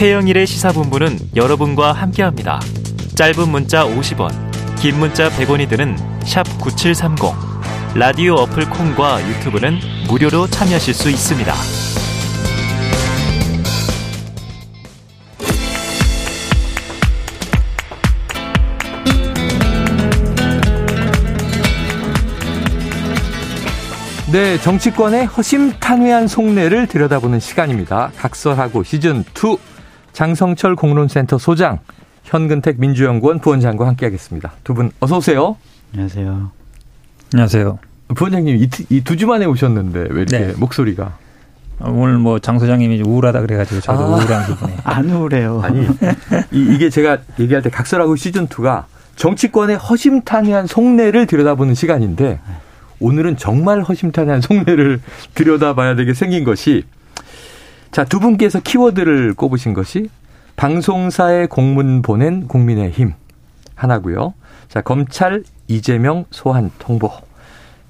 최영일의 시사본부는 여러분과 함께합니다. 짧은 문자 50원, 긴 문자 100원이 드는 9730. 라디오 어플 콩과 유튜브는 무료로 참여하실 수 있습니다. 네, 정치권의 허심탄회한 속내를 들여다보는 시간입니다. 각설하고 시즌 2 장성철 공론센터 소장, 현근택 민주연구원 부원장과 함께하겠습니다. 두 분 어서 오세요. 안녕하세요. 안녕하세요. 부원장님 이두주 만에 오셨는데 왜 이렇게 네. 목소리가 오늘 뭐 장 소장님이 우울하다 그래가지고 저도 아. 우울한 기분에. 안 우울해요. 아니 이, 게 제가 얘기할 때 각설하고 시즌 2가 정치권의 허심탄회한 속내를 들여다보는 시간인데 오늘은 정말 허심탄회한 속내를 들여다봐야 되게 생긴 것이 자 두 분께서 키워드를 꼽으신 것이 방송사에 공문 보낸 국민의힘 하나고요. 자 검찰 이재명 소환 통보.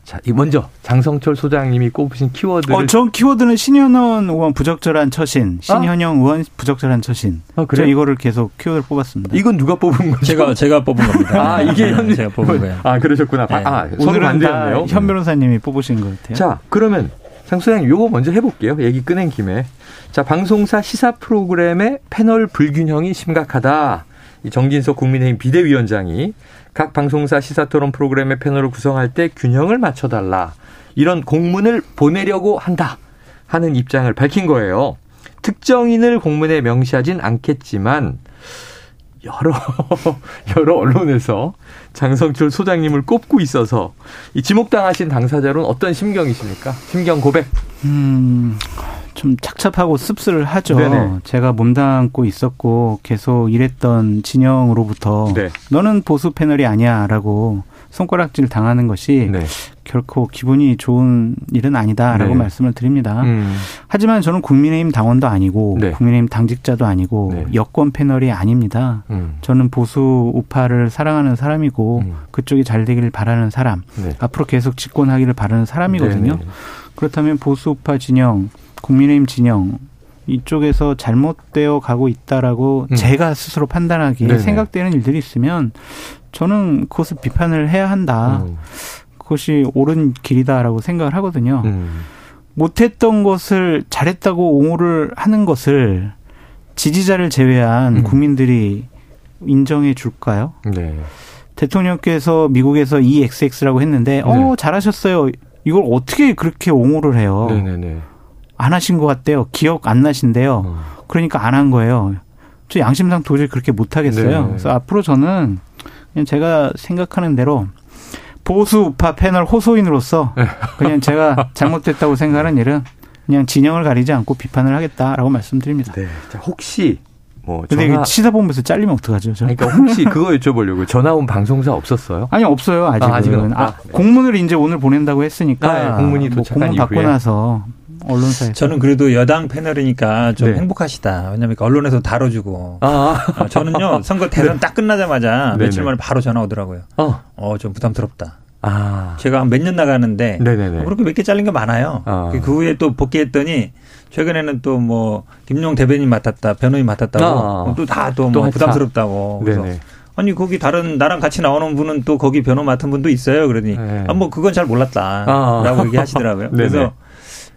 자, 이 먼저 장성철 소장님이 꼽으신 키워드를 어, 저 키워드는 신현원 의원 부적절한 처신, 신현영 의원 부적절한 처신. 아, 그래요? 저 이거를 계속 키워드를 뽑았습니다. 이건 누가 뽑은 거죠? 제가 제가 뽑은 겁니다. 아, 이게 네, 현 제가 뽑은 거예요. 아, 그러셨구나. 네. 아, 오늘은 다 반대였네요. 현 변호사님이 뽑으신 것 같아요. 자, 그러면 장 소장님 요거 먼저 해볼게요. 얘기 꺼낸 김에. 자, 방송사 시사 프로그램의 패널 불균형이 심각하다. 이 정진석 국민의힘 비대위원장이 각 방송사 시사 토론 프로그램의 패널을 구성할 때 균형을 맞춰달라. 이런 공문을 보내려고 한다. 하는 입장을 밝힌 거예요. 특정인을 공문에 명시하진 않겠지만 여러 여러 언론에서 장성철 소장님을 꼽고 있어서 이 지목당하신 당사자로는 어떤 심경이십니까? 심경 고백. 음, 좀 착잡하고 씁쓸을 하죠. 네네. 제가 몸담고 있었고 계속 일했던 진영으로부터 네. 너는 보수 패널이 아니야라고 손가락질 당하는 것이 네. 결코 기분이 좋은 일은 아니다라고 네. 말씀을 드립니다. 음. 하지만 저는 국민의힘 당원도 아니고 네. 국민의힘 당직자도 아니고 네. 여권 패널이 아닙니다. 음. 저는 보수 우파를 사랑하는 사람이고 음. 그쪽이 잘 되기를 바라는 사람, 네. 앞으로 계속 집권하기를 바라는 사람이거든요. 네네. 그렇다면 보수 우파 진영, 국민의힘 진영 이쪽에서 잘못되어 가고 있다라고 음. 제가 스스로 판단하기에 네네. 생각되는 일들이 있으면 저는 그것을 비판을 해야 한다. 음. 그것이 옳은 길이다라고 생각을 하거든요. 음. 못했던 것을 잘했다고 옹호를 하는 것을 지지자를 제외한 음. 국민들이 인정해 줄까요? 네. 대통령께서 미국에서 EXX라고 했는데, 어, 잘하셨어요. 이걸 어떻게 그렇게 옹호를 해요? 네네네. 안 하신 것 같대요. 기억 안 나신대요. 어. 그러니까 안 한 거예요. 저 양심상 도저히 그렇게 못 하겠어요. 네. 그래서 앞으로 저는 그냥 제가 생각하는 대로 보수 우파 패널 호소인으로서 네. 그냥 제가 잘못됐다고 생각하는 일은 그냥 진영을 가리지 않고 비판을 하겠다라고 말씀드립니다. 네. 자, 혹시 뭐 근데 전화 이거 시사본부에서 잘리면 어떡하죠? 저? 그러니까 혹시 그거 여쭤보려고 전화 온 방송사 없었어요? 아니 없어요 아직은. 아, 아직은. 아, 아, 네. 공문을 이제 오늘 보낸다고 했으니까 아, 네. 공문이 뭐 도착한 공문 받고 이후에. 나서 언론사에서 저는 그래도 여당 패널이니까 좀 네. 행복하시다. 왜냐면 언론에서 다뤄주고. 아, 어, 저는요 선거 대선 딱 끝나자마자 네네. 며칠 만에 바로 전화 오더라고요. 어, 어 좀 부담스럽다. 아, 제가 몇 년 나가는데 네네네. 그렇게 몇 개 잘린 게 많아요. 아. 그 후에 또 복귀했더니 최근에는 또 뭐 김용 대변인 맡았다, 변호인 맡았다고 아. 또다또또 뭐. 부담스럽다고. 그래서 네네. 아니 거기 다른 나랑 같이 나오는 분은 또 거기 변호 맡은 분도 있어요. 그러더니 네. 아뭐 그건 잘 몰랐다라고 아. 얘기하시더라고요. 그래서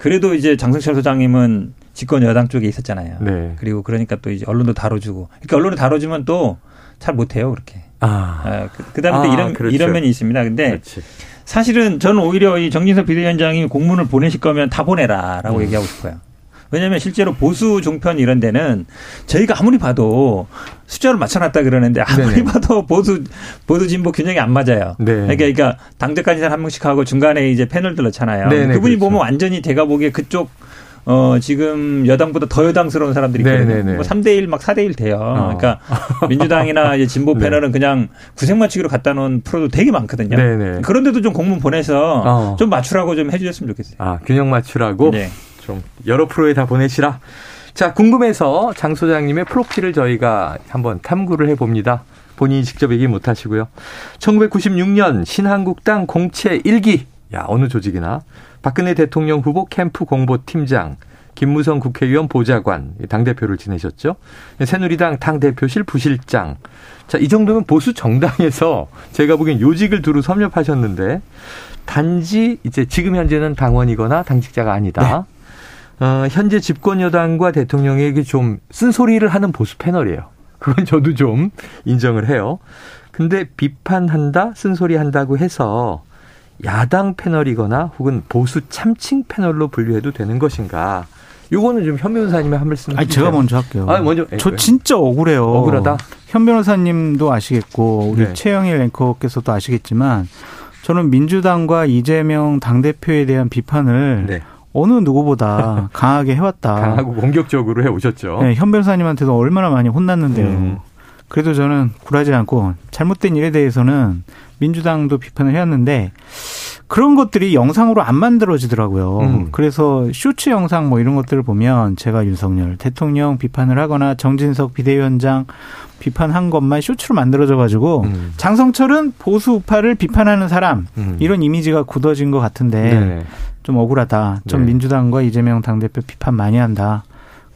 그래도 이제 장성철 소장님은 집권 여당 쪽에 있었잖아요. 네. 그리고 그러니까 또 이제 언론도 다뤄주고. 그러니까 언론에 다뤄주면 또 잘 못해요 그렇게. 아, 아, 그, 그다음에 또 아, 이런 그렇죠. 이런 면이 있습니다. 근데 그렇지. 사실은 저는 오히려 이 정진석 비대위원장이 공문을 보내실 거면 다 보내라라고 음. 얘기하고 싶어요. 왜냐하면 실제로 보수 종편 이런 데는 저희가 아무리 봐도 숫자를 맞춰놨다 그러는데 아무리 네네. 봐도 보수 보수 진보 균형이 안 맞아요. 네. 그러니까, 그러니까 당대까지 한 명씩 하고 중간에 이제 패널들 넣잖아요. 네네, 그분이 그렇죠. 보면 완전히 제가 보기에 그쪽 어 지금 여당보다 더 여당스러운 사람들이 있거든요. 뭐 3대 1 막 4대 1 돼요. 어. 그러니까 민주당이나 이제 진보 네. 패널은 그냥 구색 맞추기로 갖다 놓은 프로도 되게 많거든요. 네네. 그런데도 좀 공문 보내서 어. 좀 맞추라고 좀 해주셨으면 좋겠어요. 아, 균형 맞추라고 네. 좀 여러 프로에 다 보내시라. 자, 궁금해서 장 소장님의 프로필을 저희가 한번 탐구를 해봅니다. 본인이 직접 얘기 못 하시고요. 1996년 신한국당 공채 1기. 야, 어느 조직이나. 박근혜 대통령 후보 캠프 공보팀장. 김무성 국회의원 보좌관, 당대표를 지내셨죠. 새누리당 당대표실 부실장. 자, 이 정도면 보수 정당에서 제가 보기엔 요직을 두루 섭렵하셨는데 단지 이제 지금 현재는 당원이거나 당직자가 아니다. 네. 어, 현재 집권 여당과 대통령에게 좀 쓴소리를 하는 보수 패널이에요. 그건 저도 좀 인정을 해요. 근데 비판한다, 쓴소리 한다고 해서 야당 패널이거나 혹은 보수 참칭 패널로 분류해도 되는 것인가? 요거는 좀 현 변호사님의 한 말씀. 아니 제가 먼저 할게요. 아 먼저. 저 네. 진짜 억울해요. 억울하다. 현 변호사님도 아시겠고 우리 네. 최영일 앵커께서도 아시겠지만 저는 민주당과 이재명 당 대표에 대한 비판을 네. 어느 누구보다 강하게 해왔다. 강하고 공격적으로 해오셨죠. 네, 현 변호사님한테도 얼마나 많이 혼났는데요. 음. 그래도 저는 굴하지 않고 잘못된 일에 대해서는 민주당도 비판을 해왔는데 그런 것들이 영상으로 안 만들어지더라고요. 음. 그래서 쇼츠 영상 뭐 이런 것들을 보면 제가 윤석열 대통령 비판을 하거나 정진석 비대위원장 비판한 것만 쇼츠로 만들어져 가지고 음. 장성철은 보수 우파를 비판하는 사람 음. 이런 이미지가 굳어진 것 같은데 네. 좀 억울하다. 좀 네. 민주당과 이재명 당대표 비판 많이 한다.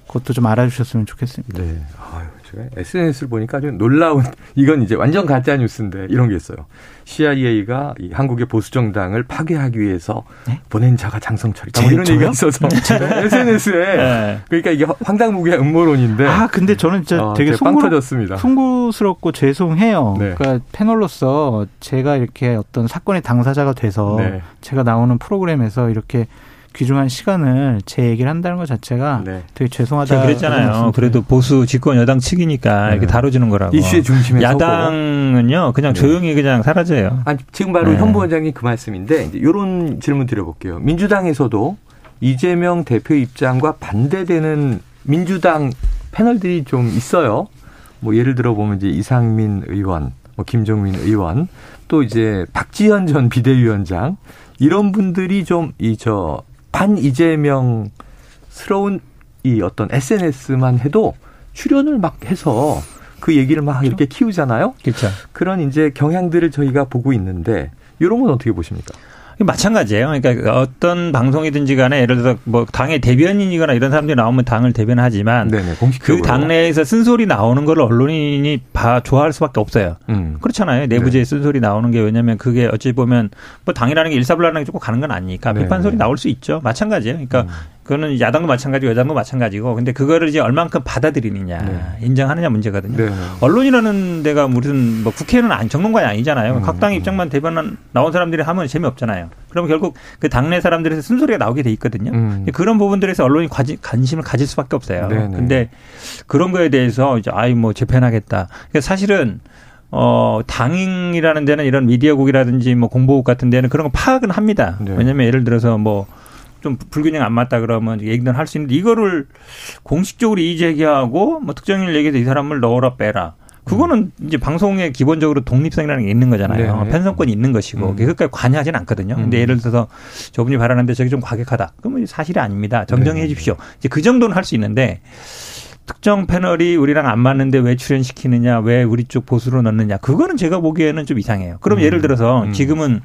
그것도 좀 알아주셨으면 좋겠습니다. 네. 아유. 제가 SNS를 보니까 아주 놀라운 이건 이제 완전 가짜 뉴스인데 이런 게 있어요. CIA가 이 한국의 보수 정당을 파괴하기 위해서 네? 보낸 자가 장성철이다. 뭐 이런 얘기가 있어서 SNS에 네. 그러니까 이게 황당무계한 음모론인데. 아 근데 저는 진짜 어, 되게 송구, 송구스럽고 죄송해요. 네. 그러니까 패널로서 제가 이렇게 어떤 사건의 당사자가 돼서 네. 제가 나오는 프로그램에서 이렇게 귀중한 시간을 제 얘기를 한다는 것 자체가 네. 되게 죄송하다. 그랬잖아요. 그래도 보수 집권 여당 측이니까 네. 이렇게 다뤄주는 거라고. 이슈의 중심에 야당은요 그냥 네. 조용히 그냥 사라져요. 아니 지금 바로 네. 현 부 원장님 그 말씀인데 이제 이런 질문 드려볼게요. 민주당에서도 이재명 대표 입장과 반대되는 민주당 패널들이 좀 있어요. 뭐 예를 들어 보면 이제 이상민 의원, 뭐 김종민 의원, 또 이제 박지현 전 비대위원장 이런 분들이 좀 이 저 반 이재명스러운 이 어떤 SNS만 해도 출연을 막 해서 그 얘기를 막 이렇게 키우잖아요. 그렇죠. 그런 이제 경향들을 저희가 보고 있는데 이런 건 어떻게 보십니까? 마찬가지예요. 그러니까 어떤 방송이든지 간에 예를 들어서 뭐 당의 대변인이거나 이런 사람들이 나오면 당을 대변하지만 네네, 그 당내에서 쓴소리 나오는 걸 언론인이 봐 좋아할 수밖에 없어요. 음. 그렇잖아요. 내부제에 네. 쓴소리 나오는 게 왜냐하면 그게 어찌 보면 뭐 당이라는 게 일사불란하게 조금 가는 건 아니니까 비판 소리 나올 수 있죠. 마찬가지예요. 그러니까 음. 그거는 야당도 마찬가지고 여당도 마찬가지고 근데 그거를 이제 얼만큼 받아들이느냐 네. 인정하느냐 문제거든요. 네. 언론이라는 데가 무슨 뭐 국회는 안 정론관이 아니잖아요. 음. 각 당의 입장만 대변 나온 사람들이 하면 재미없잖아요. 그러면 결국 그 당내 사람들에서 쓴소리가 나오게 돼 있거든요. 음. 그런 부분들에서 언론이 과지, 관심을 가질 수밖에 없어요. 네 근데 그런 거에 대해서 이제 아이 뭐 재편하겠다. 그러니까 사실은 어, 당인이라는 데는 이런 미디어국이라든지 뭐 공보국 같은 데는 그런 거 파악은 합니다. 네. 왜냐면 예를 들어서 뭐 좀 불균형 안 맞다 그러면 얘기는 할 수 있는데 이거를 공식적으로 이의 제기하고 뭐 특정인을 얘기해서 이 사람을 넣어라 빼라. 그거는 이제 방송의 기본적으로 독립성이라는 게 있는 거잖아요. 네. 편성권이 있는 것이고 음. 그것까지 관여하지는 않거든요. 근데 음. 예를 들어서 저분이 발언하는데 저게 좀 과격하다. 그러면 사실이 아닙니다. 정정해 네. 주십시오. 이제 그 정도는 할 수 있는데 특정 패널이 우리랑 안 맞는데 왜 출연시키느냐, 왜 우리 쪽 보수로 넣느냐. 그거는 제가 보기에는 좀 이상해요. 그럼 음. 예를 들어서 음. 지금은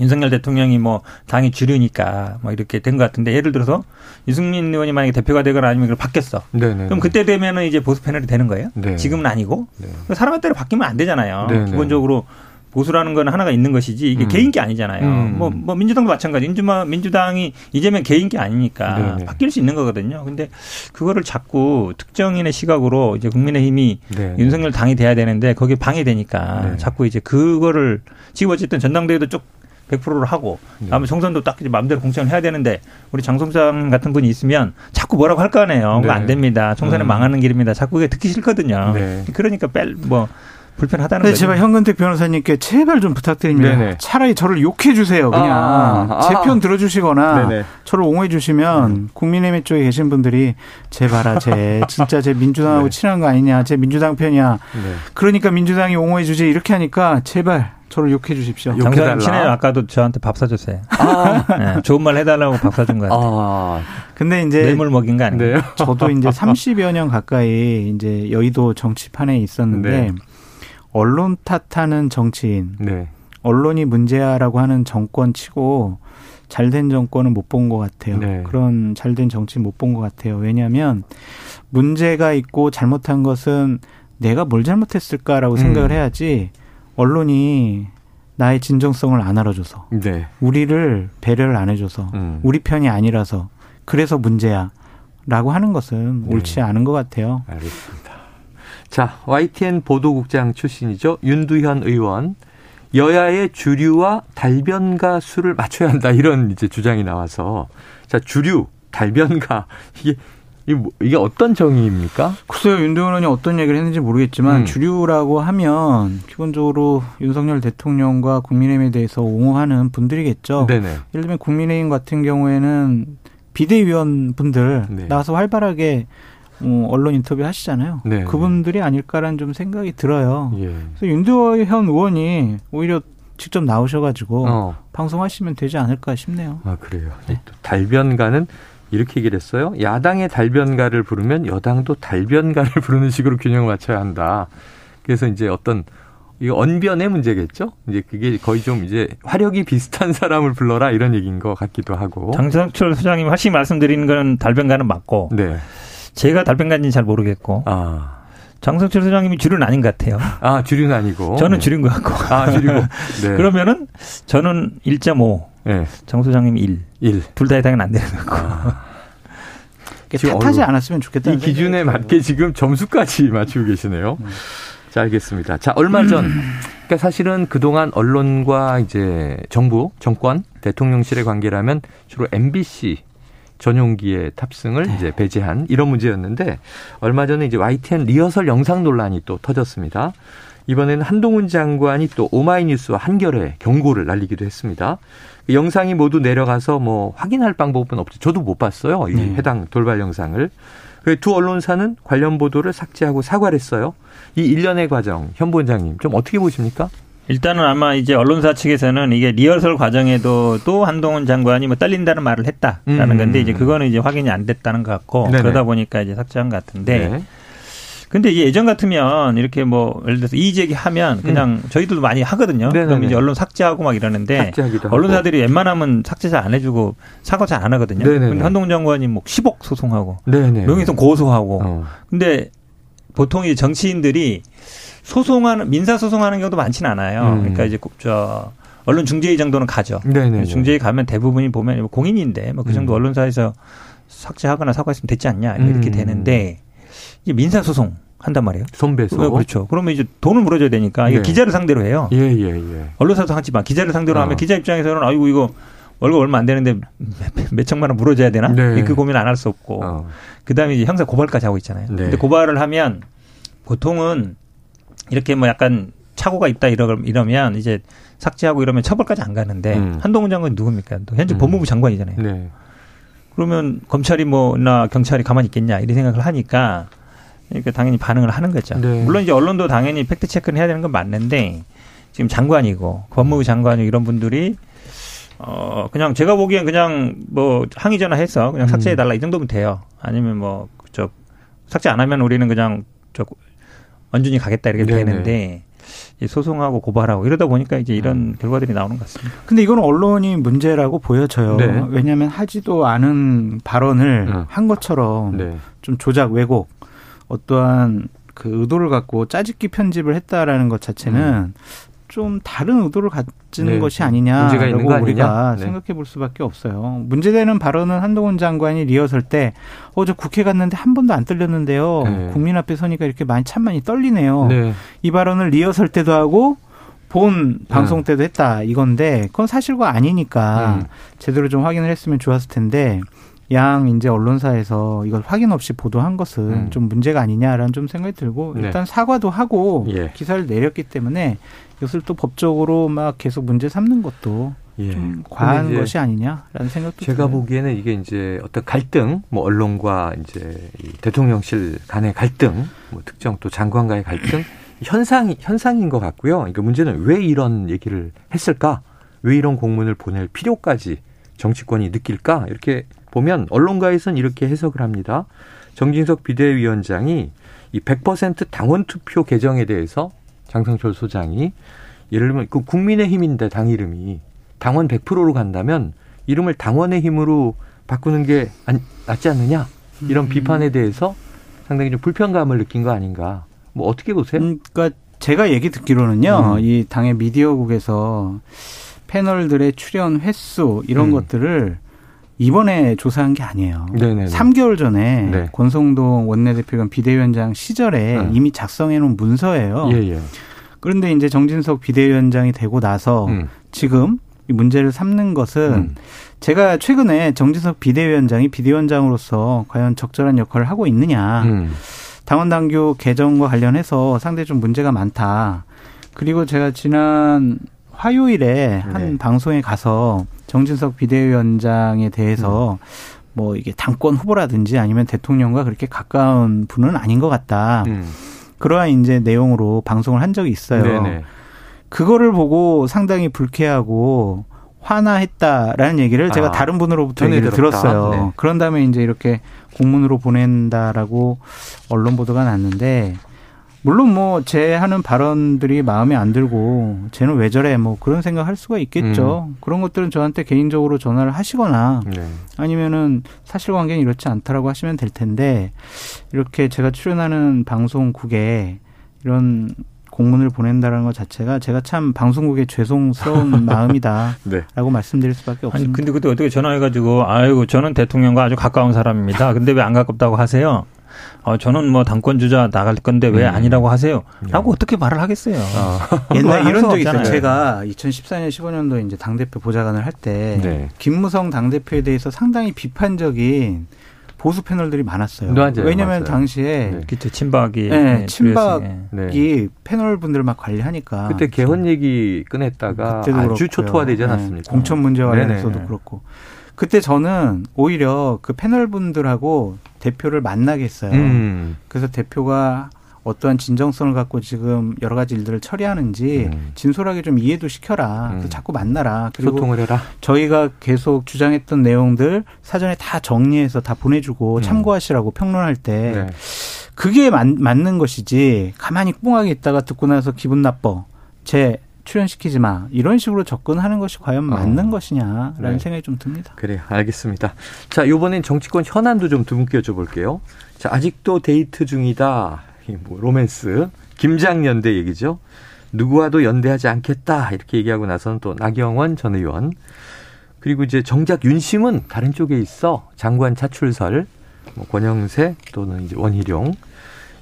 윤석열 대통령이 뭐 당이 주류니까 뭐 이렇게 된 것 같은데 예를 들어서 유승민 의원이 만약에 대표가 되거나 아니면 그걸 바뀌었어. 네네. 그럼 그때 되면은 이제 보수 패널이 되는 거예요. 네. 지금은 아니고 네. 사람에 따라 바뀌면 안 되잖아요. 네네. 기본적으로 보수라는 건 하나가 있는 것이지 이게 음. 개인기 아니잖아요. 음. 뭐, 뭐 민주당도 마찬가지. 민주마, 민주당이 이재명 개인기 아니니까 네네. 바뀔 수 있는 거거든요. 근데 그거를 자꾸 특정인의 시각으로 이제 국민의힘이 네 윤석열 당이 돼야 되는데 거기에 방해되니까 네 자꾸 이제 그거를 지금 어쨌든 전당대회도 쭉 100%를 하고 네. 다음에 총선도 딱 이제 마음대로 공천을 해야 되는데 우리 장성장 같은 분이 있으면 자꾸 뭐라고 할거 아니에요. 네. 안 됩니다. 총선은 음. 망하는 길입니다. 자꾸 그게 듣기 싫거든요. 네. 그러니까 뺄 뭐 불편하다는 네, 거죠. 제발 현근택 변호사님께 제발 좀 부탁드립니다. 네네. 차라리 저를 욕해 주세요. 그냥 아, 아, 제편 들어주시거나 네네. 저를 옹호해 주시면 음. 국민의힘 쪽에 계신 분들이 제발아 제 진짜 제 민주당하고 네. 친한 거 아니냐, 제 민주당 편이야. 네. 그러니까 민주당이 옹호해 주지 이렇게 하니까 제발 저를 욕해 주십시오. 장사님 친해 아까도 저한테 밥 사줬어요. 아. 네, 좋은 말 해달라고 밥 사준 거 같아요. 아. 근데 이제 뇌물 먹인 거 아니에요? 네. 저도 이제 30여 년 가까이 이제 여의도 정치판에 있었는데 네. 언론 탓하는 정치인, 네. 언론이 문제야라고 하는 정권 치고 잘된 정권은 못 본 것 같아요. 네. 그런 잘된 정치 못 본 것 같아요. 왜냐하면 문제가 있고 잘못한 것은 내가 뭘 잘못했을까라고 음. 생각을 해야지 언론이 나의 진정성을 안 알아줘서 네. 우리를 배려를 안 해줘서 음. 우리 편이 아니라서 그래서 문제야. 라고 하는 것은 네. 옳지 않은 것 같아요. 알겠습니다. 자, YTN 보도국장 출신이죠. 윤두현 의원. 여야의 주류와 달변가 수를 맞춰야 한다. 이런 이제 주장이 나와서. 자, 주류, 달변가. 이게 뭐, 이게 어떤 정의입니까? 글쎄요, 윤두현 의원이 어떤 얘기를 했는지 모르겠지만, 음. 주류라고 하면, 기본적으로 윤석열 대통령과 국민의힘에 대해서 옹호하는 분들이겠죠. 네네. 예를 들면 국민의힘 같은 경우에는 비대위원 분들 네. 나와서 활발하게 어, 언론 인터뷰 하시잖아요. 네. 그분들이 아닐까라는 좀 생각이 들어요. 예. 그래서 윤두현 의원이 오히려 직접 나오셔가지고 어. 방송하시면 되지 않을까 싶네요. 아 그래요. 네. 달변가는 이렇게 얘기를 했어요. 야당의 달변가를 부르면 여당도 달변가를 부르는 식으로 균형을 맞춰야 한다. 그래서 이제 어떤 이거 언변의 문제겠죠? 이제 그게 거의 좀 이제 화력이 비슷한 사람을 불러라 이런 얘기인 것 같기도 하고. 장성철 소장님 확실히 말씀드리는 건 달변가는 맞고. 네. 제가 달변가인지는 잘 모르겠고. 아. 장성철 소장님이 주류는 아닌 것 같아요. 아, 주류는 아니고. 저는 네. 주류인 것 같고. 아, 주류고. 네. 그러면은 저는 1.5. 네. 장 소장님이 1. 1. 둘 다 해당은 안 되는 거고. 아. 탓하지 않았으면 좋겠다는 이 기준에 맞게 지금 점수까지 맞추고 계시네요. 음. 자, 알겠습니다. 자, 얼마 전, 그러니까 사실은 그동안 언론과 이제 정부, 정권, 대통령실의 관계라면 주로 MBC 전용기의 탑승을 네. 이제 배제한 이런 문제였는데 얼마 전에 이제 YTN 리허설 영상 논란이 또 터졌습니다. 이번에는 한동훈 장관이 또 오마이뉴스와 한결에 경고를 날리기도 했습니다. 그 영상이 모두 내려가서 뭐 확인할 방법은 없죠. 저도 못 봤어요. 이 네. 해당 돌발 영상을. 두 언론사는 관련 보도를 삭제하고 사과를 했어요. 이 일련의 과정, 현 본장님 좀 어떻게 보십니까? 일단은 아마 이제 언론사 측에서는 이게 리허설 과정에도 또 한동훈 장관이 뭐 떨린다는 말을 했다라는 음. 건데 이제 그거는 이제 확인이 안 됐다는 것 같고 네네. 그러다 보니까 이제 삭제한 것 같은데 네. 근데 이게 예전 같으면 이렇게 뭐 예를 들어서 이의 제기하면 그냥 음. 저희들도 많이 하거든요. 네네네. 그럼 이제 언론 삭제하고 막 이러는데 언론사들이 하고. 웬만하면 삭제 잘 안 해주고 사과 잘 안 하거든요. 네네네. 근데 한동훈 장관이 뭐 10억 소송하고 명예훼손 고소하고 어. 근데 보통 이 정치인들이 소송하는 민사 소송하는 경우도 많지는 않아요. 음. 그러니까 이제 저 언론 중재위 정도는 가죠. 네네 중재위 가면 대부분이 보면 뭐 공인인데 뭐 그 정도 음. 언론사에서 삭제하거나 사과했으면 됐지 않냐 이렇게 음. 되는데 이제 민사 소송 한단 말이에요. 손배소. 어, 그렇죠. 그러면 이제 돈을 물어줘야 되니까 예. 기자를 상대로 해요. 예, 예, 예. 언론사도 하지만 기자를 상대로 어. 하면 기자 입장에서는 아이고 이거 월급 얼마 안 되는데 몇 천만 원 물어줘야 되나? 네. 그 고민 안 할 수 없고. 어. 그다음에 이제 형사 고발까지 하고 있잖아요. 네. 근데 고발을 하면 보통은 이렇게 뭐 약간 착오가 있다 이러면 이제 삭제하고 이러면 처벌까지 안 가는데 음. 한동훈 장관이 누굽니까? 또 현재 음. 법무부 장관이잖아요. 네. 그러면 검찰이 뭐나 경찰이 가만히 있겠냐 이런 생각을 하니까 그러니까 당연히 반응을 하는 거죠. 네. 물론 이제 언론도 당연히 팩트 체크는 해야 되는 건 맞는데 지금 장관이고 법무부 장관이고 이런 분들이 어 그냥 제가 보기엔 그냥 뭐 항의 전화해서 그냥 삭제해 달라 음. 이 정도면 돼요. 아니면 뭐 저 삭제 안 하면 우리는 그냥 저 완전히 가겠다 이렇게 네네. 되는데 소송하고 고발하고 이러다 보니까 이제 이런 음. 결과들이 나오는 것 같습니다. 근데 이건 언론이 문제라고 보여져요. 네. 왜냐하면 하지도 않은 발언을 음. 한 것처럼 네. 좀 조작 왜곡 어떠한 그 의도를 갖고 짜집기 편집을 했다라는 것 자체는 음. 좀 다른 의도를 가지는 네. 것이 아니냐라고 우리가 네. 생각해 볼 수밖에 없어요. 문제되는 발언은 한동훈 장관이 리허설 때 어제 국회 갔는데 한 번도 안 떨렸는데요. 네. 국민 앞에 서니까 이렇게 많이 참 많이 떨리네요. 네. 이 발언을 리허설 때도 하고 본 방송 때도 했다 이건데 그건 사실과 아니니까 음. 제대로 좀 확인을 했으면 좋았을 텐데 양 이제 언론사에서 이걸 확인 없이 보도한 것은 음. 좀 문제가 아니냐라는 좀 생각이 들고 네. 일단 사과도 하고 예. 기사를 내렸기 때문에 이것을 또 법적으로 막 계속 문제 삼는 것도 예. 좀 과한 것이 아니냐라는 생각도 제가 들어요. 보기에는 이게 이제 어떤 갈등, 뭐 언론과 이제 대통령실 간의 갈등, 뭐 특정 또 장관과의 갈등 현상이 현상인 것 같고요. 그러니까 문제는 왜 이런 얘기를 했을까? 왜 이런 공문을 보낼 필요까지 정치권이 느낄까? 이렇게 보면 언론가에서는 이렇게 해석을 합니다. 정진석 비대위원장이 이 100% 당원 투표 개정에 대해서 장성철 소장이 예를 들면 그 국민의힘인데 당 이름이 당원 100%로 간다면 이름을 당원의 힘으로 바꾸는 게 낫지 않느냐 이런 음. 비판에 대해서 상당히 좀 불편감을 느낀 거 아닌가. 뭐 어떻게 보세요? 음, 그러니까 제가 얘기 듣기로는요, 음. 이 당의 미디어국에서 패널들의 출연 횟수 이런 음. 것들을 이번에 조사한 게 아니에요. 네네네. 3개월 전에 네. 권성동 원내대표가 비대위원장 시절에 네. 이미 작성해 놓은 문서예요. 예, 예. 그런데 이제 정진석 비대위원장이 되고 나서 음. 지금 이 문제를 삼는 것은 음. 제가 최근에 정진석 비대위원장이 비대위원장으로서 과연 적절한 역할을 하고 있느냐. 음. 당원 당규 개정과 관련해서 상당히 좀 문제가 많다. 그리고 제가 지난 화요일에 한 네. 방송에 가서 정진석 비대위원장에 대해서 음. 뭐 이게 당권 후보라든지 아니면 대통령과 그렇게 가까운 분은 아닌 것 같다. 음. 그러한 이제 내용으로 방송을 한 적이 있어요. 네네. 그거를 보고 상당히 불쾌하고 화나했다라는 얘기를 아, 제가 다른 분으로부터 얘기를 들었어요. 네. 그런 다음에 이제 이렇게 공문으로 보낸다라고 언론 보도가 났는데 물론 뭐 제 하는 발언들이 마음에 안 들고 쟤는 왜 저래 뭐 그런 생각할 수가 있겠죠. 음. 그런 것들은 저한테 개인적으로 전화를 하시거나 네. 아니면은 사실관계는 이렇지 않다라고 하시면 될 텐데 이렇게 제가 출연하는 방송국에 이런 공문을 보낸다라는 것 자체가 제가 참 방송국에 죄송스러운 마음이다라고 네. 말씀드릴 수밖에 없습니다. 아니 근데 그때 어떻게 전화해가지고 아이고 저는 대통령과 아주 가까운 사람입니다. 근데 왜 안 가깝다고 하세요? 어, 저는 뭐 당권 주자 나갈 건데 왜 음. 아니라고 하세요? 라고 음. 어떻게 말을 하겠어요? 어. 옛날 이런 적이 있어요. 제가 2014년, 15년도 이제 당대표 보좌관을 할때 네. 김무성 당대표에 대해서 상당히 비판적인 보수 패널들이 많았어요. 왜냐하면 당시에 네. 그때 친박이 네, 네 친박이 네. 패널 분들 막 관리하니까 그때 개헌 얘기 꺼냈다가 아주 그렇고요. 초토화되지 않았습니까? 네. 공천 문제 관련해서도 그렇고 그때 저는 오히려 그 패널 분들하고 대표를 만나게 했어요. 음. 그래서 대표가 어떠한 진정성을 갖고 지금 여러 가지 일들을 처리하는지 음. 진솔하게 좀 이해도 시켜라. 음. 자꾸 만나라. 그리고 소통을 해라. 저희가 계속 주장했던 내용들 사전에 다 정리해서 다 보내주고 음. 참고하시라고 평론할 때 네. 그게 맞, 맞는 것이지 가만히 꽁하게 있다가 듣고 나서 기분 나빠. 제 출연시키지 마. 이런 식으로 접근하는 것이 과연 맞는 어. 것이냐라는 네. 생각이 좀 듭니다. 그래요. 알겠습니다. 자, 이번엔 정치권 현안도 좀두 분께 여쭤볼게요. 자, 아직도 데이트 중이다. 뭐 로맨스. 김장연대 얘기죠. 누구와도 연대하지 않겠다. 이렇게 얘기하고 나서는 또 나경원 전 의원. 그리고 이제 정작 윤심은 다른 쪽에 있어. 장관 차출설. 뭐 권영세 또는 이제 원희룡.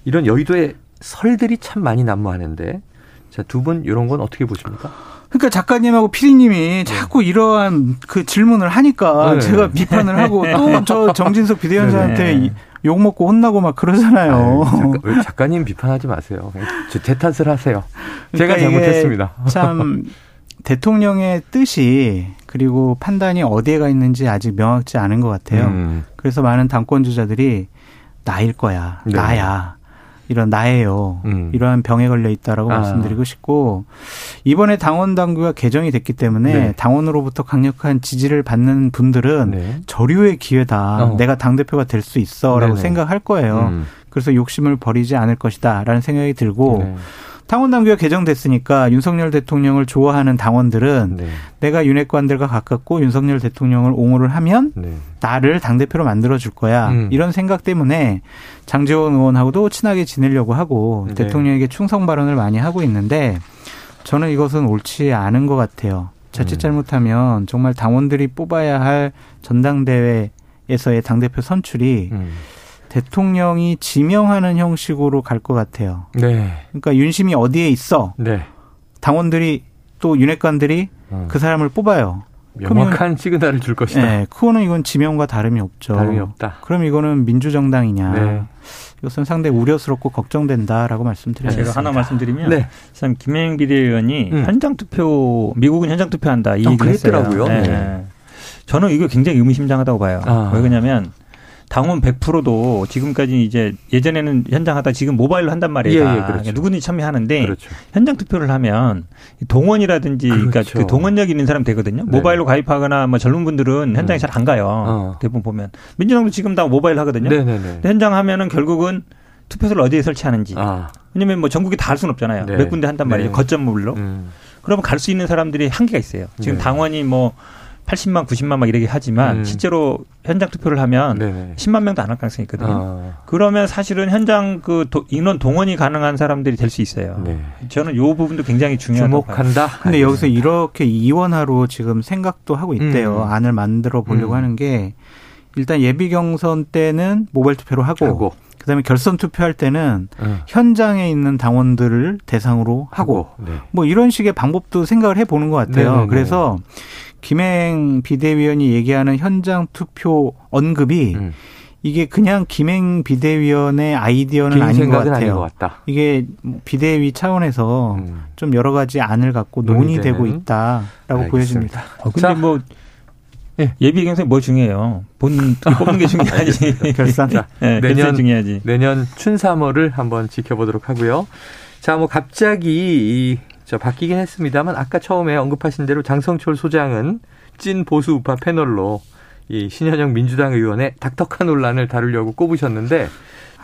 이런 여의도의 설들이 참 많이 난무하는데 자, 두 분 이런 건 어떻게 보십니까? 그러니까 작가님하고 피디님이 네. 자꾸 이러한 그 질문을 하니까 네. 제가 비판을 하고 또 저 정진석 비대위원장한테 네. 욕 먹고 혼나고 막 그러잖아요. 아유, 작가, 작가 님 비판하지 마세요. 제 탓을 하세요. 제가 그러니까 잘못했습니다. 참 대통령의 뜻이 그리고 판단이 어디에 가 있는지 아직 명확치 않은 것 같아요. 음. 그래서 많은 당권 주자들이 나일 거야, 네. 나야. 이런 나예요. 음. 이러한 병에 걸려 있다라고 아. 말씀드리고 싶고 이번에 당원 당규가 개정이 됐기 때문에 네. 당원으로부터 강력한 지지를 받는 분들은 네. 저류의 기회다. 어. 내가 당 대표가 될 수 있어라고 네네. 생각할 거예요. 음. 그래서 욕심을 버리지 않을 것이다라는 생각이 들고 네. 당원 당규가 개정됐으니까 윤석열 대통령을 좋아하는 당원들은 네. 내가 윤핵관들과 가깝고 윤석열 대통령을 옹호를 하면 네. 나를 당 대표로 만들어 줄 거야 음. 이런 생각 때문에 장재원 의원하고도 친하게 지내려고 하고 네. 대통령에게 충성 발언을 많이 하고 있는데 저는 이것은 옳지 않은 것 같아요. 자칫 음. 잘못하면 정말 당원들이 뽑아야 할 전당대회에서의 당대표 선출이 음. 대통령이 지명하는 형식으로 갈 것 같아요. 네. 그러니까 윤심이 어디에 있어? 네. 당원들이 또 윤핵관들이 음. 그 사람을 뽑아요. 명확한 시그널을 줄 것이다. 네, 그거는 이건 지명과 다름이 없죠. 다름이 없다. 그럼 이거는 민주정당이냐? 네. 이것은 상당히 우려스럽고 걱정된다라고 말씀드리겠습니다. 제가 하나 말씀드리면 네. 참 김행 비대위원이 음. 현장 투표 미국은 현장 투표한다 이 어, 얘기를 했더라고요. 네. 네. 저는 이거 굉장히 의미심장하다고 봐요. 아. 왜 그러냐면 당원 100%도 지금까지 이제 예전에는 현장 하다 지금 모바일로 한단 말이에요. 예, 예, 그렇죠. 그러니까 누구든지 참여하는데 그렇죠. 현장 투표를 하면 동원이라든지 그러니까 그렇죠. 그러니까 그 동원력 있는 사람 되거든요. 네. 모바일로 가입하거나 뭐 젊은 분들은 현장에 음. 잘안 가요. 어. 대부분 보면 민주당도 지금 다 모바일 하거든요. 네네네. 현장 하면은 결국은 투표소를 어디에 설치하는지. 아. 왜냐면 뭐 전국에 다 할 수는 없잖아요. 네. 몇 군데 한단 말이에요. 네. 거점물로. 음. 그러면 갈 수 있는 사람들이 한계가 있어요. 지금 네. 당원이 뭐 80만, 90만 막 이렇게 하지만 음. 실제로 현장 투표를 하면 네네. 10만 명도 안 할 가능성이 있거든요. 아. 그러면 사실은 현장 그 도, 인원 동원이 가능한 사람들이 될 수 있어요. 네. 저는 요 부분도 굉장히 중요하다고 주목한다. 봐요. 근데 여기서 이렇게 이원화로 지금 생각도 하고 있대요. 음. 안을 만들어 보려고 음. 하는 게 일단 예비 경선 때는 모바일 투표로 하고, 하고. 그다음에 결선 투표할 때는 음. 현장에 있는 당원들을 대상으로 하고, 하고. 네. 뭐 이런 식의 방법도 생각을 해 보는 것 같아요. 네네네. 그래서 김행 비대위원이 얘기하는 현장 투표 언급이 음. 이게 그냥 김행 비대위원의 아이디어는 아닌 것 같아요. 것 이게 비대위 차원에서 음. 좀 여러 가지 안을 갖고 논의되고 있다라고 알겠습니다. 보여집니다. 어, 근데 뭐 예. 예비 경선이 뭐 중요해요. 본 뽑는 게 중요하지. 결산. 자, 네, 내년 중요하지. 내년 춘3월을 한번 지켜보도록 하고요. 자, 뭐 갑자기 이 저 바뀌긴 했습니다만 아까 처음에 언급하신 대로 장성철 소장은 찐 보수 우파 패널로 이 신현영 민주당 의원의 닥터카 논란을 다루려고 꼽으셨는데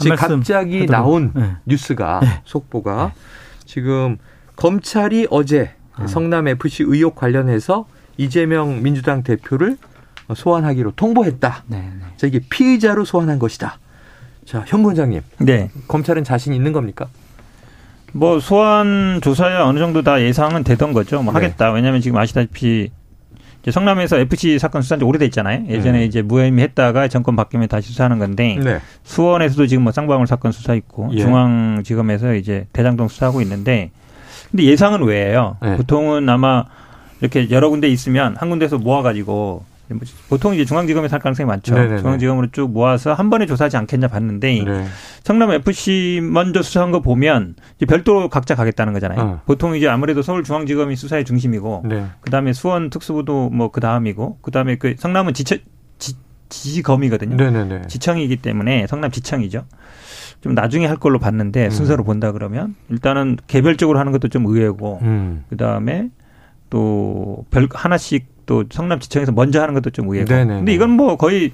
지금 갑자기 나온 네. 뉴스가 네. 속보가 네. 지금 검찰이 어제 아. 성남 FC 의혹 관련해서 이재명 민주당 대표를 소환하기로 통보했다. 네, 네. 자 이게 피의자로 소환한 것이다. 자, 현 원장님. 네. 검찰은 자신 있는 겁니까? 뭐 소환 조사야 어느 정도 다 예상은 되던 거죠. 뭐 네. 하겠다. 왜냐하면 지금 아시다시피 이제 성남에서 FC 사건 수사한 지 오래됐잖아요. 예전에 네. 이제 무혐의했다가 정권 바뀌면 다시 수사하는 건데 네. 수원에서도 지금 뭐 쌍방울 사건 수사 있고 예. 중앙지검에서 이제 대장동 수사하고 있는데 근데 예상은 왜예요? 네. 보통은 아마 이렇게 여러 군데 있으면 한 군데서 모아가지고 뭐 보통 이제 중앙지검에 살 가능성이 많죠. 네네네. 중앙지검으로 쭉 모아서 한 번에 조사하지 않겠냐 봤는데 네. 성남 FC 먼저 수사한 거 보면 이제 별도로 각자 가겠다는 거잖아요. 어. 보통 이제 아무래도 서울중앙지검이 수사의 중심이고 네. 그다음에 수원 특수부도 뭐 그 다음이고 그다음에 그 성남은 지청 지, 지검이거든요. 네네네. 지청이기 때문에 성남 지청이죠. 좀 나중에 할 걸로 봤는데 음. 순서로 본다 그러면 일단은 개별적으로 하는 것도 좀 의외고 음. 그다음에 또 별 하나씩 또 성남지청에서 먼저 하는 것도 좀 의외고. 네네네. 근데 이건 뭐 거의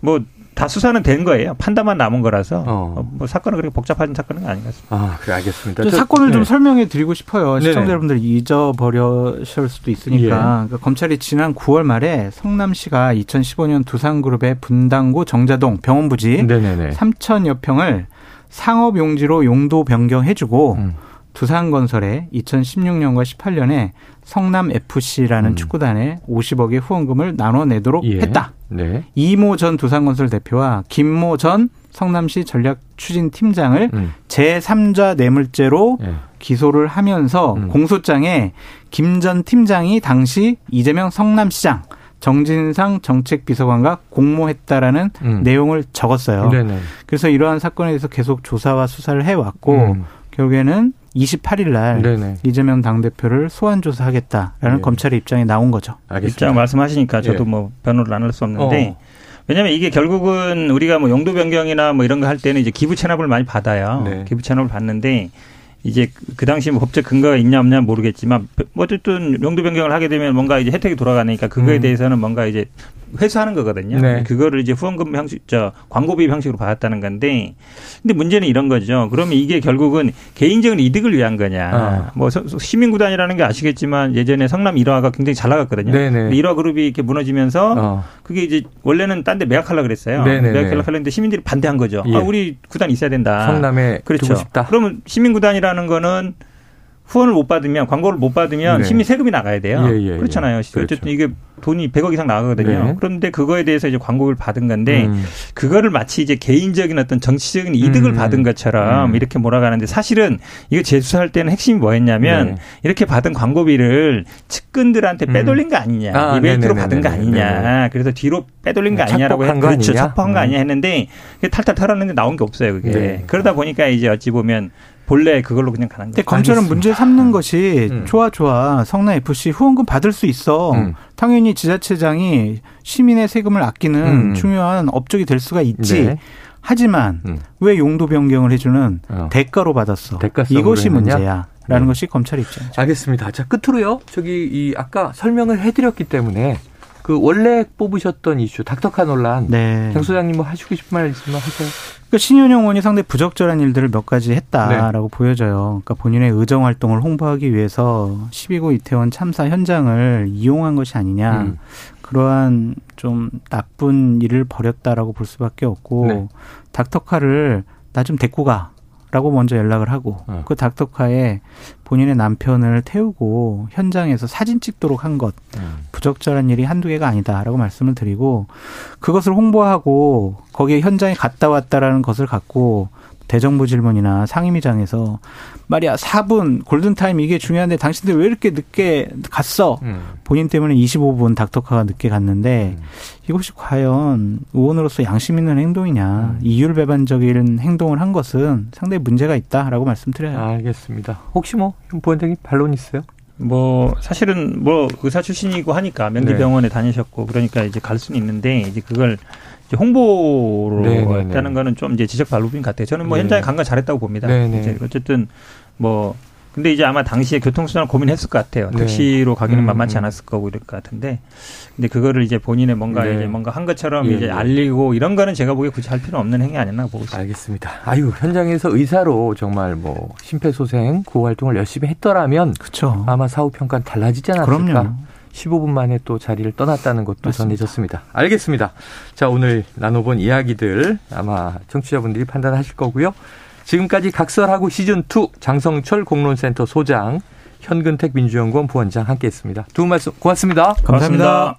뭐 다 수사는 된 거예요. 판단만 남은 거라서 어. 뭐 사건은 그렇게 복잡한 사건은 아닌 것 같습니다. 아, 그래 알겠습니다. 저, 사건을 네. 좀 설명해 드리고 싶어요. 시청자 여러분들 잊어버렸을 수도 있으니까. 예. 그러니까 검찰이 지난 9월 말에 성남시가 2015년 두산그룹의 분당구 정자동 병원 부지 네네네. 3천여 평을 상업용지로 용도 변경해주고 음. 두산건설에 2016년과 18년에 성남 FC라는 음. 축구단에 50억의 후원금을 나눠내도록 예. 했다. 네. 이모 전 두산건설 대표와 김모 전 성남시 전략 추진 팀장을 음. 제3자 뇌물죄로 예. 기소를 하면서 음. 공소장에 김 전 팀장이 당시 이재명 성남시장 정진상 정책비서관과 공모했다라는 음. 내용을 적었어요. 네네. 그래서 이러한 사건에 대해서 계속 조사와 수사를 해왔고 음. 결국에는 28일 날 네네. 이재명 당대표를 소환 조사하겠다라는 네. 검찰의 입장이 나온 거죠. 알겠습니다. 입장 말씀하시니까 저도 네. 뭐 변호를 안 할 수 없는데 어. 왜냐하면 이게 결국은 우리가 뭐 용도 변경이나 뭐 이런 거 할 때는 이제 기부 체납을 많이 받아요. 네. 기부 체납을 받는데 이제 그 당시 뭐 법적 근거가 있냐 없냐 모르겠지만 어쨌든 용도 변경을 하게 되면 뭔가 이제 혜택이 돌아가니까 그거에 음. 대해서는 뭔가 이제 회수하는 거거든요. 네. 그거를 이제 후원금 형식, 저 광고비 형식으로 받았다는 건데, 근데 문제는 이런 거죠. 그러면 이게 결국은 개인적인 이득을 위한 거냐. 어. 뭐 시민구단이라는 게 아시겠지만 예전에 성남 1화가 굉장히 잘 나갔거든요. 네네. 1화 그룹이 이렇게 무너지면서 어. 그게 이제 원래는 딴 데 매각하려 그랬어요. 네네네. 매각하려 하는데 시민들이 반대한 거죠. 예. 아, 우리 구단 있어야 된다. 성남에 그렇죠. 그러면 시민구단이라 는 거는 후원을 못 받으면 광고를 못 받으면 네. 시민 세금이 나가야 돼요. 예, 예, 예. 그렇잖아요. 그렇죠. 어쨌든 이게 돈이 100억 이상 나가거든요. 네. 그런데 그거에 대해서 이제 광고를 받은 건데 음. 그거를 마치 이제 개인적인 어떤 정치적인 이득을 음. 받은 것처럼 음. 이렇게 몰아가는데 사실은 이거 재수할 때는 핵심이 뭐였냐면 네. 이렇게 받은 광고비를 측근들한테 음. 빼돌린 거 아니냐. 아, 이벤트로 받은 거 아니냐. 그래서 뒤로 빼돌린 거 아니냐라고 했 그렇죠. 첩보한 거 음. 아니냐 했는데 탈탈 털었는데 나온 게 없어요. 그게. 네. 그러다 보니까 이제 어찌 보면 본래 그걸로 그냥 가는 거예요. 검찰은 문제 삼는 것이 음. 좋아 좋아 성남 FC 후원금 받을 수 있어. 음. 당연히 지자체장이 시민의 세금을 아끼는 음. 중요한 업적이 될 수가 있지. 네. 하지만 음. 왜 용도 변경을 해주는 어. 대가로 받았어. 이것이 했느냐? 문제야. 라는 네. 것이 검찰 입장이죠. 알겠습니다. 자 끝으로요. 저기 이 아까 설명을 해드렸기 때문에 그 원래 뽑으셨던 이슈 닥터카 논란. 네. 장 소장님 뭐 하시고 싶은 말 있으면 하세요. 그러니까 신윤영 의원이 상당히 부적절한 일들을 몇 가지 했다라고 네. 보여져요. 그러니까 본인의 의정 활동을 홍보하기 위해서 12구 이태원 참사 현장을 이용한 것이 아니냐. 음. 그러한 좀 나쁜 일을 벌였다라고 볼 수밖에 없고 네. 닥터카를 나 좀 데리고 가. 라고 먼저 연락을 하고 어. 그 닥터카에 본인의 남편을 태우고 현장에서 사진 찍도록 한것 음. 부적절한 일이 한두 개가 아니다라고 말씀을 드리고 그것을 홍보하고 거기에 현장에 갔다 왔다라는 것을 갖고 대정부 질문이나 상임위장에서 말이야 4분 골든타임 이게 중요한데 당신들 왜 이렇게 늦게 갔어? 음. 본인 때문에 25분 닥터카가 늦게 갔는데 음. 이것이 과연 의원으로서 양심 있는 행동이냐 음. 이율 배반적인 행동을 한 것은 상당히 문제가 있다라고 말씀드려요. 알겠습니다. 혹시 뭐 부원장님 반론 있어요? 뭐 사실은 뭐 의사 출신이고 하니까 명기병원에 네. 다니셨고 그러니까 이제 갈 수는 있는데 이제 그걸 이제 홍보로 네네네. 네, 네. 했다는 거는 좀 이제 지적 발로인 같아요. 저는 뭐 네. 현장에 간 건 잘했다고 봅니다. 이제 어쨌든 뭐 근데 이제 아마 당시에 교통수단을 고민했을 것 같아요. 네. 택시로 가기는 음. 만만치 음. 않았을 거고 이럴 것 같은데. 근데 그거를 이제 본인의 뭔가 네. 이제 뭔가 한 것처럼 예. 이제 예. 알리고 이런 거는 제가 보기에 굳이 할 필요 없는 행위 아니었나 보고 있습니다. 알겠습니다. 아유, 현장에서 의사로 정말 뭐 심폐소생 구호 활동을 열심히 했더라면 그쵸. 아마 사후 평가는 달라지지 않았을까? 그럼요. 15분 만에 또 자리를 떠났다는 것도 맞습니다. 전해졌습니다. 알겠습니다. 자, 오늘 나눠본 이야기들 아마 청취자분들이 판단하실 거고요. 지금까지 각설하고 시즌2 장성철 공론센터 소장, 현근택 민주연구원 부원장 함께했습니다. 두 분 말씀 고맙습니다. 감사합니다. 고맙습니다.